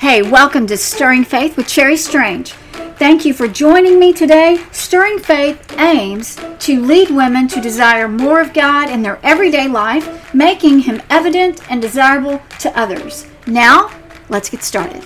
Hey, welcome to Stirring Faith with Cherry Strange. Thank you for joining me today. Stirring Faith aims to lead women to desire more of God in their everyday life, making Him evident and desirable to others. Now, let's get started.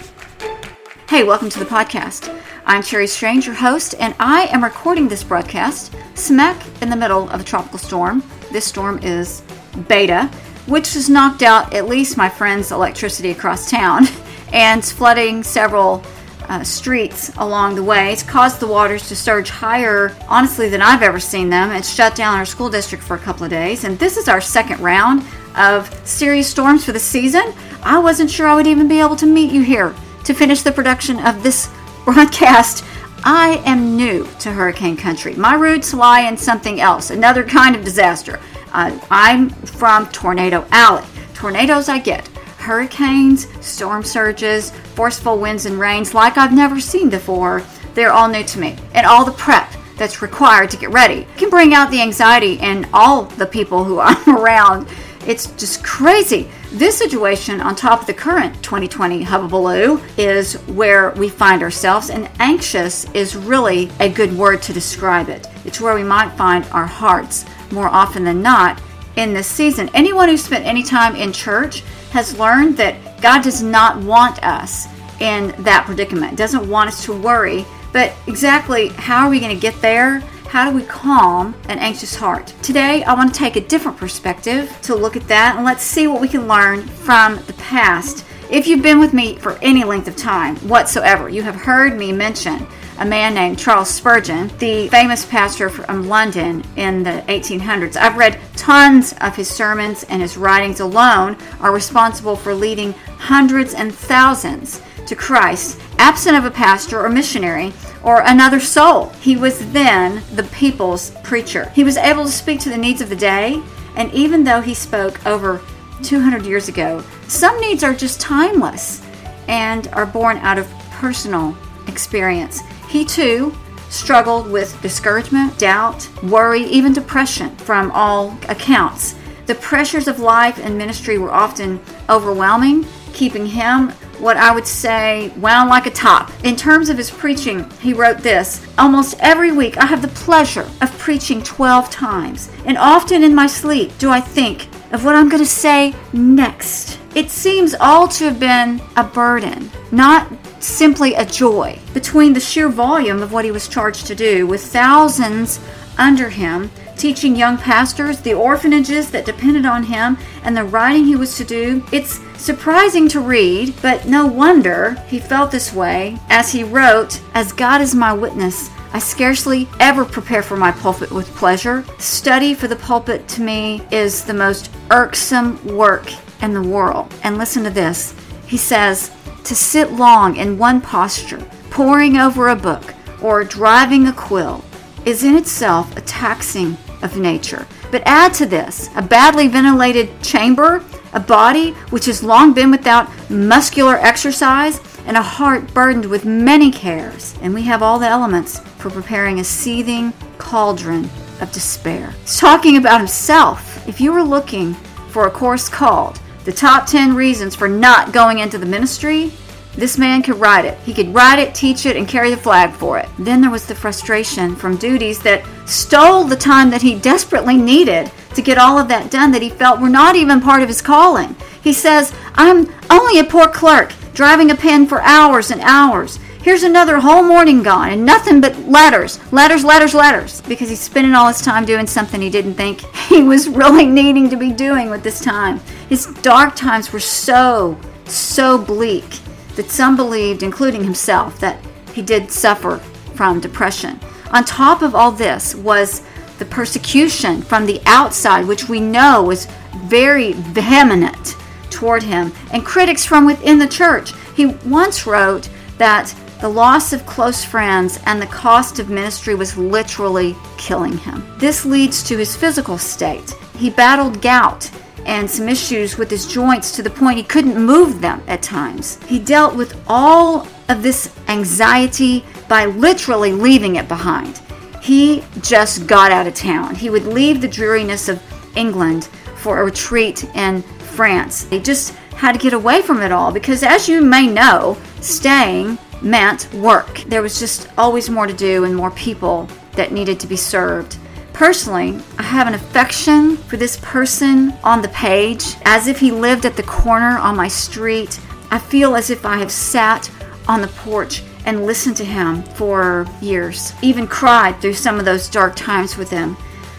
Hey, welcome to the podcast. I'm Cherry Strange, your host, and I am recording this broadcast smack in the middle of a tropical storm. This storm is Beta, which has knocked out at least my friend's electricity across town. and flooding several uh, streets along the way. It's caused the waters to surge higher, honestly, than I've ever seen them. It's shut down our school district for a couple of days. And this is our second round of serious storms for the season. I wasn't sure I would even be able to meet you here to finish the production of this broadcast. I am new to hurricane country. My roots lie in something else, another kind of disaster. Uh, I'm from Tornado Alley. Tornadoes I get hurricanes, storm surges, forceful winds and rains like I've never seen before. They're all new to me. And all the prep that's required to get ready can bring out the anxiety in all the people who I'm around. It's just crazy. This situation, on top of the current 2020 hubbubaloo, is where we find ourselves, and anxious is really a good word to describe it. It's where we might find our hearts more often than not in this season. Anyone who spent any time in church has learned that God does not want us in that predicament, doesn't want us to worry. But exactly how are we going to get there? How do we calm an anxious heart? Today, I want to take a different perspective to look at that and let's see what we can learn from the past. If you've been with me for any length of time whatsoever, you have heard me mention a man named Charles Spurgeon, the famous pastor from London in the 1800s. I've read tons of his sermons, and his writings alone are responsible for leading hundreds and thousands to Christ, absent of a pastor or missionary or another soul. He was then the people's preacher. He was able to speak to the needs of the day, and even though he spoke over 200 years ago, some needs are just timeless and are born out of personal experience. He too struggled with discouragement, doubt, worry, even depression from all accounts. The pressures of life and ministry were often overwhelming, keeping him what I would say wound like a top. In terms of his preaching, he wrote this Almost every week I have the pleasure of preaching 12 times, and often in my sleep do I think of what I'm going to say next. It seems all to have been a burden, not simply a joy. Between the sheer volume of what he was charged to do, with thousands under him, teaching young pastors, the orphanages that depended on him, and the writing he was to do, it's surprising to read, but no wonder he felt this way as he wrote, As God is my witness, I scarcely ever prepare for my pulpit with pleasure. Study for the pulpit to me is the most irksome work in the world. And listen to this. He says, to sit long in one posture, poring over a book, or driving a quill, is in itself a taxing of nature. But add to this a badly ventilated chamber, a body which has long been without muscular exercise, and a heart burdened with many cares, and we have all the elements for preparing a seething cauldron of despair. He's talking about himself. If you were looking for a course called the top 10 reasons for not going into the ministry, this man could write it. He could write it, teach it, and carry the flag for it. Then there was the frustration from duties that stole the time that he desperately needed to get all of that done that he felt were not even part of his calling. He says, I'm only a poor clerk, driving a pen for hours and hours. Here's another whole morning gone and nothing but letters, letters, letters, letters, because he's spending all his time doing something he didn't think he was really needing to be doing with this time. His dark times were so, so bleak that some believed, including himself, that he did suffer from depression. On top of all this was the persecution from the outside, which we know was very vehement toward him, and critics from within the church. He once wrote that the loss of close friends and the cost of ministry was literally killing him. This leads to his physical state. He battled gout and some issues with his joints to the point he couldn't move them at times. He dealt with all of this anxiety by literally leaving it behind. He just got out of town. He would leave the dreariness of England for a retreat in France. He just had to get away from it all because, as you may know, staying meant work. There was just always more to do and more people that needed to be served. Personally, I have an affection for this person on the page as if he lived at the corner on my street. I feel as if I have sat on the porch and listened to him for years, even cried through some of those dark times with him.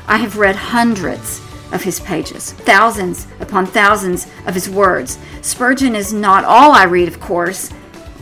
I have read hundreds of his pages, thousands upon thousands of his words. Spurgeon is not all I read, of course,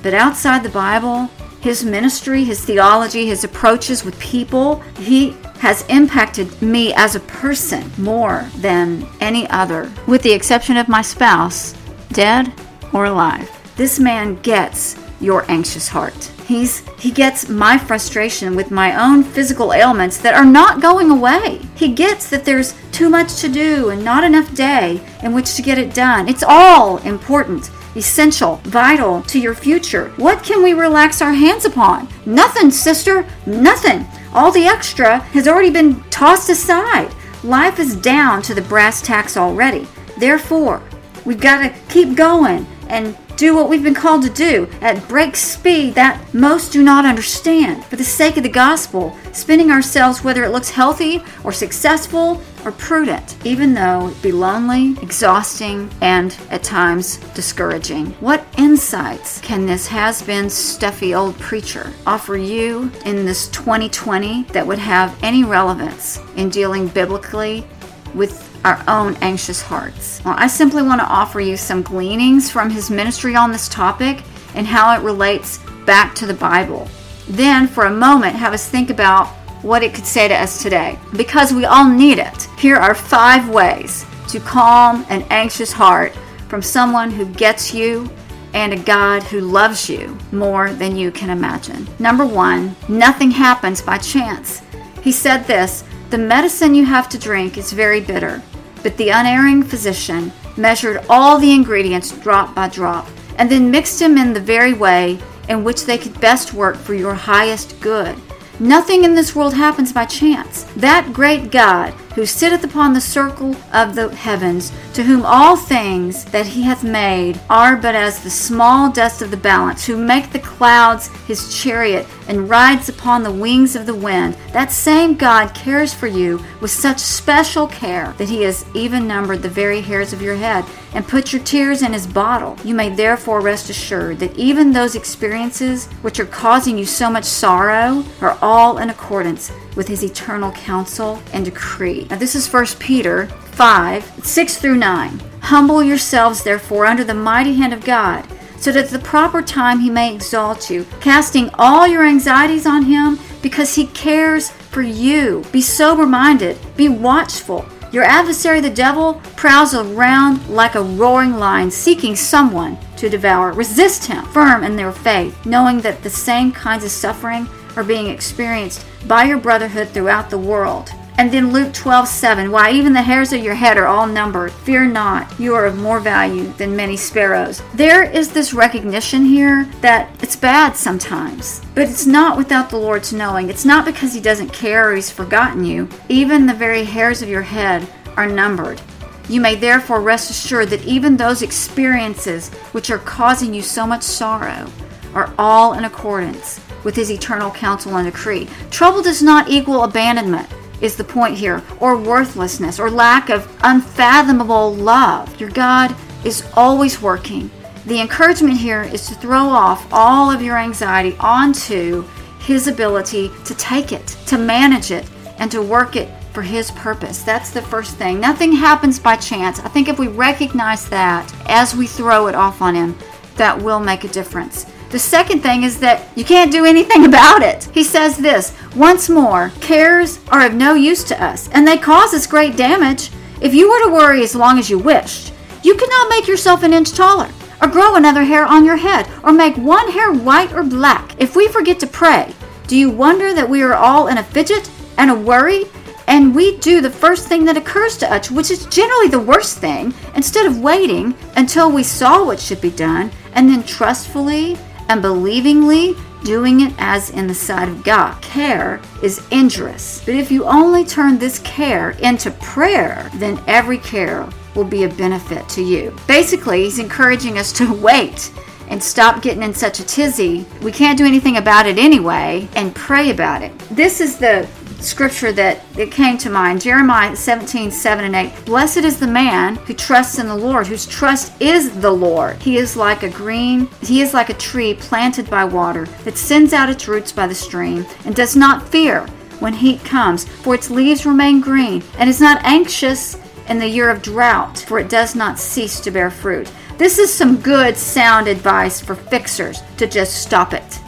but outside the Bible, his ministry, his theology, his approaches with people, he has impacted me as a person more than any other, with the exception of my spouse, dead or alive. This man gets your anxious heart. He's he gets my frustration with my own physical ailments that are not going away. He gets that there's too much to do and not enough day in which to get it done. It's all important, essential, vital to your future. What can we relax our hands upon? Nothing, sister, nothing. All the extra has already been tossed aside. Life is down to the brass tacks already. Therefore, we've got to keep going and do what we've been called to do at break speed that most do not understand. For the sake of the gospel, spending ourselves whether it looks healthy or successful or prudent, even though it be lonely, exhausting, and at times discouraging. What insights can this has been stuffy old preacher offer you in this 2020 that would have any relevance in dealing biblically with our own anxious hearts. Well, I simply want to offer you some gleanings from his ministry on this topic and how it relates back to the Bible. Then, for a moment, have us think about what it could say to us today. Because we all need it. Here are five ways to calm an anxious heart from someone who gets you and a God who loves you more than you can imagine. Number one, nothing happens by chance. He said this The medicine you have to drink is very bitter. But the unerring physician measured all the ingredients drop by drop, and then mixed them in the very way in which they could best work for your highest good. Nothing in this world happens by chance. That great God, who sitteth upon the circle of the heavens, to whom all things that he hath made are but as the small dust of the balance, who make the clouds his chariot and rides upon the wings of the wind, that same God cares for you with such special care that he has even numbered the very hairs of your head and put your tears in his bottle. You may therefore rest assured that even those experiences which are causing you so much sorrow are all in accordance with his eternal counsel and decree. Now, this is 1 Peter 5 6 through 9. Humble yourselves, therefore, under the mighty hand of God, so that at the proper time he may exalt you, casting all your anxieties on him because he cares for you. Be sober minded, be watchful. Your adversary, the devil, prowls around like a roaring lion, seeking someone to devour. Resist him, firm in their faith, knowing that the same kinds of suffering are being experienced by your brotherhood throughout the world. And then Luke 12, 7. Why, even the hairs of your head are all numbered. Fear not, you are of more value than many sparrows. There is this recognition here that it's bad sometimes, but it's not without the Lord's knowing. It's not because He doesn't care or He's forgotten you. Even the very hairs of your head are numbered. You may therefore rest assured that even those experiences which are causing you so much sorrow are all in accordance with his eternal counsel and decree. Trouble does not equal abandonment, is the point here, or worthlessness, or lack of unfathomable love. Your God is always working. The encouragement here is to throw off all of your anxiety onto his ability to take it, to manage it, and to work it for his purpose. That's the first thing. Nothing happens by chance. I think if we recognize that as we throw it off on him, that will make a difference. The second thing is that you can't do anything about it. He says this once more cares are of no use to us, and they cause us great damage. If you were to worry as long as you wished, you could not make yourself an inch taller, or grow another hair on your head, or make one hair white or black. If we forget to pray, do you wonder that we are all in a fidget and a worry? And we do the first thing that occurs to us, which is generally the worst thing, instead of waiting until we saw what should be done and then trustfully and believingly doing it as in the sight of God. Care is injurious, but if you only turn this care into prayer, then every care will be a benefit to you. Basically, he's encouraging us to wait and stop getting in such a tizzy. We can't do anything about it anyway and pray about it. This is the scripture that it came to mind Jeremiah 17, 7 and 8. Blessed is the man who trusts in the Lord, whose trust is the Lord. He is like a green, he is like a tree planted by water that sends out its roots by the stream and does not fear when heat comes, for its leaves remain green, and is not anxious in the year of drought, for it does not cease to bear fruit. This is some good, sound advice for fixers to just stop it.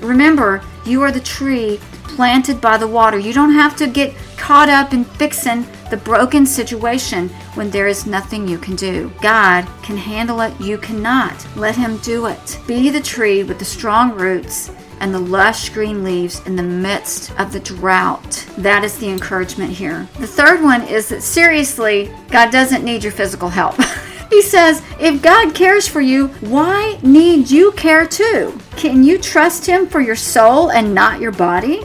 Remember, you are the tree planted by the water. You don't have to get caught up in fixing the broken situation when there is nothing you can do. God can handle it, you cannot. Let Him do it. Be the tree with the strong roots and the lush green leaves in the midst of the drought. That is the encouragement here. The third one is that seriously, God doesn't need your physical help. He says, if God cares for you, why need you care too? Can you trust Him for your soul and not your body?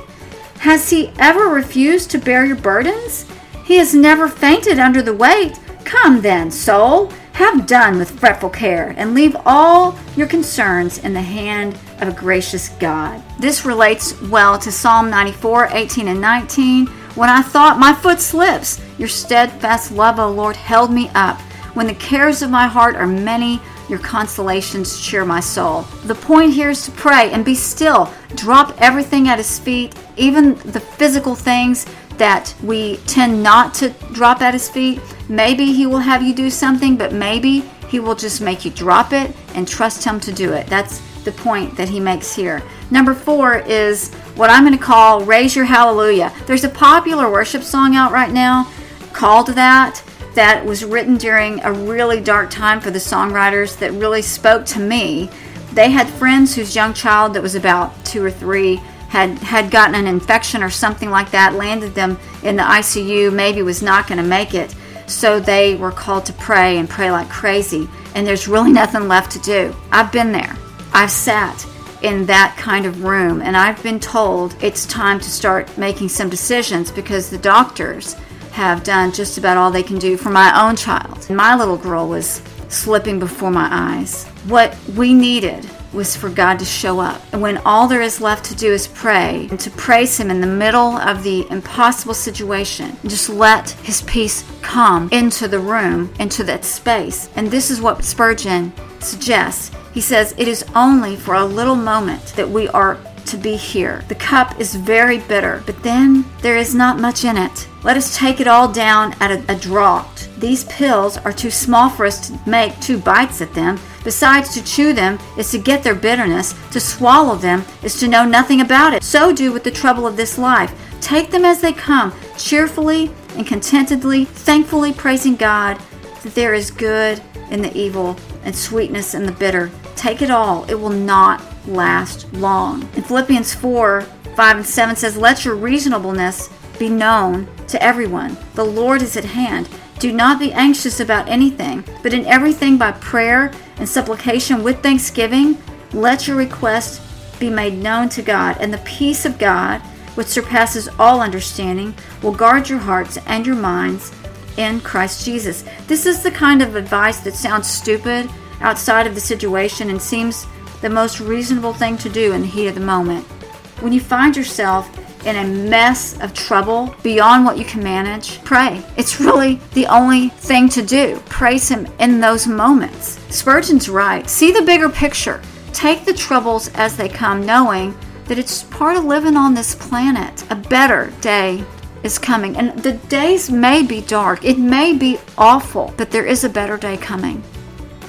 Has he ever refused to bear your burdens? He has never fainted under the weight. Come then, soul, have done with fretful care, and leave all your concerns in the hand of a gracious God. This relates well to Psalm 94 18 and 19. When I thought my foot slips, your steadfast love, O Lord, held me up. When the cares of my heart are many, your consolations cheer my soul. The point here is to pray and be still. Drop everything at His feet, even the physical things that we tend not to drop at His feet. Maybe He will have you do something, but maybe He will just make you drop it and trust Him to do it. That's the point that He makes here. Number four is what I'm going to call Raise Your Hallelujah. There's a popular worship song out right now called that that was written during a really dark time for the songwriters that really spoke to me. They had friends whose young child that was about two or three had had gotten an infection or something like that, landed them in the ICU, maybe was not going to make it. So they were called to pray and pray like crazy. And there's really nothing left to do. I've been there. I've sat in that kind of room and I've been told it's time to start making some decisions because the doctors have done just about all they can do for my own child. My little girl was slipping before my eyes. What we needed was for God to show up. And when all there is left to do is pray and to praise Him in the middle of the impossible situation, just let His peace come into the room, into that space. And this is what Spurgeon suggests. He says, It is only for a little moment that we are to be here. The cup is very bitter, but then there is not much in it. Let us take it all down at a, a draught. These pills are too small for us to make two bites at them. Besides, to chew them is to get their bitterness. To swallow them is to know nothing about it. So do with the trouble of this life. Take them as they come, cheerfully and contentedly, thankfully praising God that there is good in the evil and sweetness in the bitter. Take it all. It will not last long. In Philippians 4 5 and 7 says, Let your reasonableness be known to everyone. The Lord is at hand. Do not be anxious about anything, but in everything by prayer and supplication with thanksgiving, let your requests be made known to God, and the peace of God, which surpasses all understanding, will guard your hearts and your minds in Christ Jesus. This is the kind of advice that sounds stupid outside of the situation and seems the most reasonable thing to do in the heat of the moment. When you find yourself in a mess of trouble beyond what you can manage, pray. It's really the only thing to do. Praise Him in those moments. Spurgeon's right. See the bigger picture. Take the troubles as they come, knowing that it's part of living on this planet. A better day is coming. And the days may be dark, it may be awful, but there is a better day coming.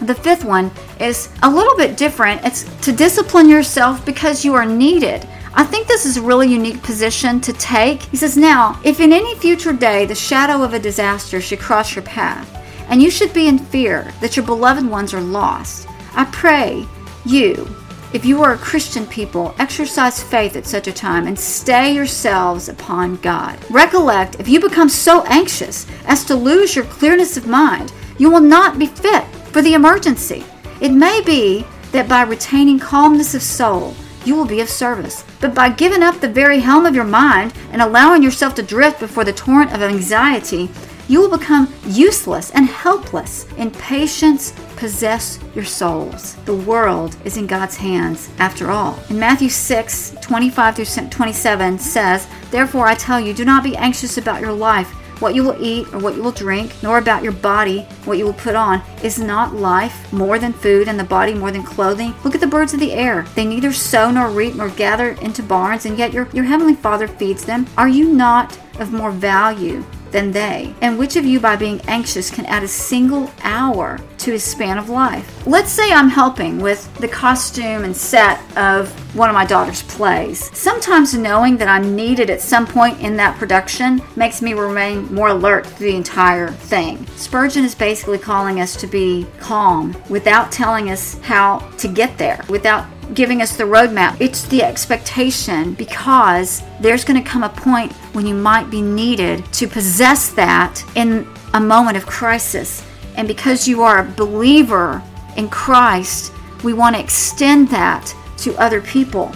The fifth one is a little bit different. It's to discipline yourself because you are needed. I think this is a really unique position to take. He says, Now, if in any future day the shadow of a disaster should cross your path, and you should be in fear that your beloved ones are lost, I pray you, if you are a Christian people, exercise faith at such a time and stay yourselves upon God. Recollect, if you become so anxious as to lose your clearness of mind, you will not be fit for the emergency. It may be that by retaining calmness of soul, you will be of service. But by giving up the very helm of your mind and allowing yourself to drift before the torrent of anxiety, you will become useless and helpless. In patience, possess your souls. The world is in God's hands after all. In Matthew 6 25 through 27 says, Therefore I tell you, do not be anxious about your life what you will eat or what you will drink, nor about your body, what you will put on. Is not life more than food, and the body more than clothing? Look at the birds of the air. They neither sow nor reap nor gather into barns, and yet your, your heavenly Father feeds them. Are you not of more value than they? And which of you, by being anxious, can add a single hour to his span of life? Let's say I'm helping with the costume and set of one of my daughter's plays. Sometimes knowing that I'm needed at some point in that production makes me remain more alert through the entire thing. Spurgeon is basically calling us to be calm without telling us how to get there, without giving us the roadmap. It's the expectation because there's going to come a point when you might be needed to possess that in a moment of crisis. And because you are a believer in Christ, we want to extend that to other people.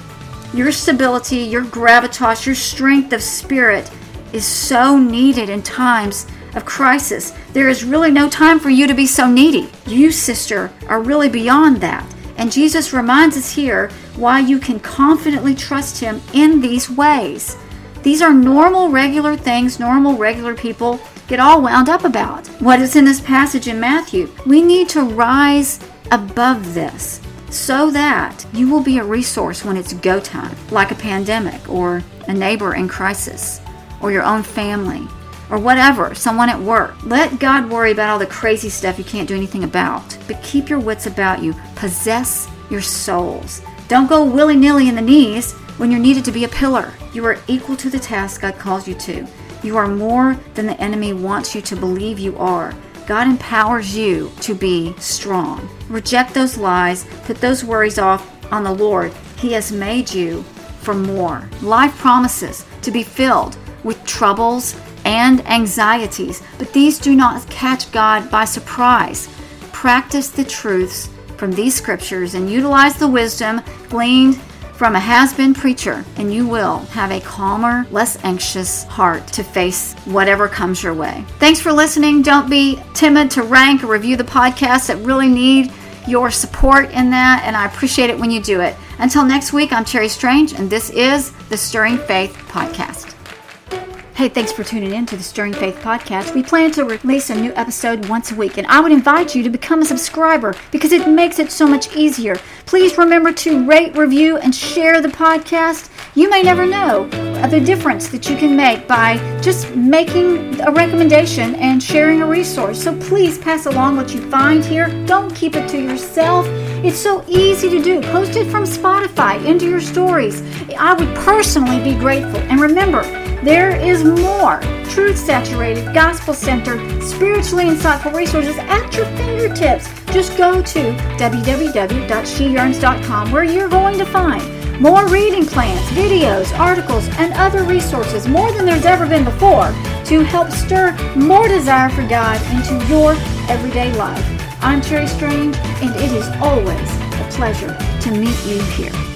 Your stability, your gravitas, your strength of spirit is so needed in times of crisis. There is really no time for you to be so needy. You, sister, are really beyond that. And Jesus reminds us here why you can confidently trust Him in these ways. These are normal, regular things normal, regular people get all wound up about. What is in this passage in Matthew? We need to rise above this so that you will be a resource when it's go time, like a pandemic or a neighbor in crisis or your own family or whatever, someone at work. Let God worry about all the crazy stuff you can't do anything about, but keep your wits about you. Possess your souls. Don't go willy nilly in the knees when you're needed to be a pillar. You are equal to the task God calls you to. You are more than the enemy wants you to believe you are. God empowers you to be strong. Reject those lies, put those worries off on the Lord. He has made you for more. Life promises to be filled with troubles and anxieties, but these do not catch God by surprise. Practice the truths from these scriptures and utilize the wisdom gleaned from a has been preacher, and you will have a calmer, less anxious heart to face whatever comes your way. Thanks for listening. Don't be timid to rank or review the podcast that really need your support in that, and I appreciate it when you do it. Until next week, I'm Cherry Strange, and this is the Stirring Faith Podcast. Hey, thanks for tuning in to the Stirring Faith podcast. We plan to release a new episode once a week, and I would invite you to become a subscriber because it makes it so much easier. Please remember to rate, review, and share the podcast. You may never know the difference that you can make by just making a recommendation and sharing a resource. So please pass along what you find here. Don't keep it to yourself. It's so easy to do. Post it from Spotify into your stories. I would personally be grateful. And remember, there is more truth saturated, gospel centered, spiritually insightful resources at your fingertips. Just go to www.sheyearns.com where you're going to find more reading plans, videos, articles, and other resources, more than there's ever been before, to help stir more desire for God into your everyday life. I'm Cherry Strange, and it is always a pleasure to meet you here.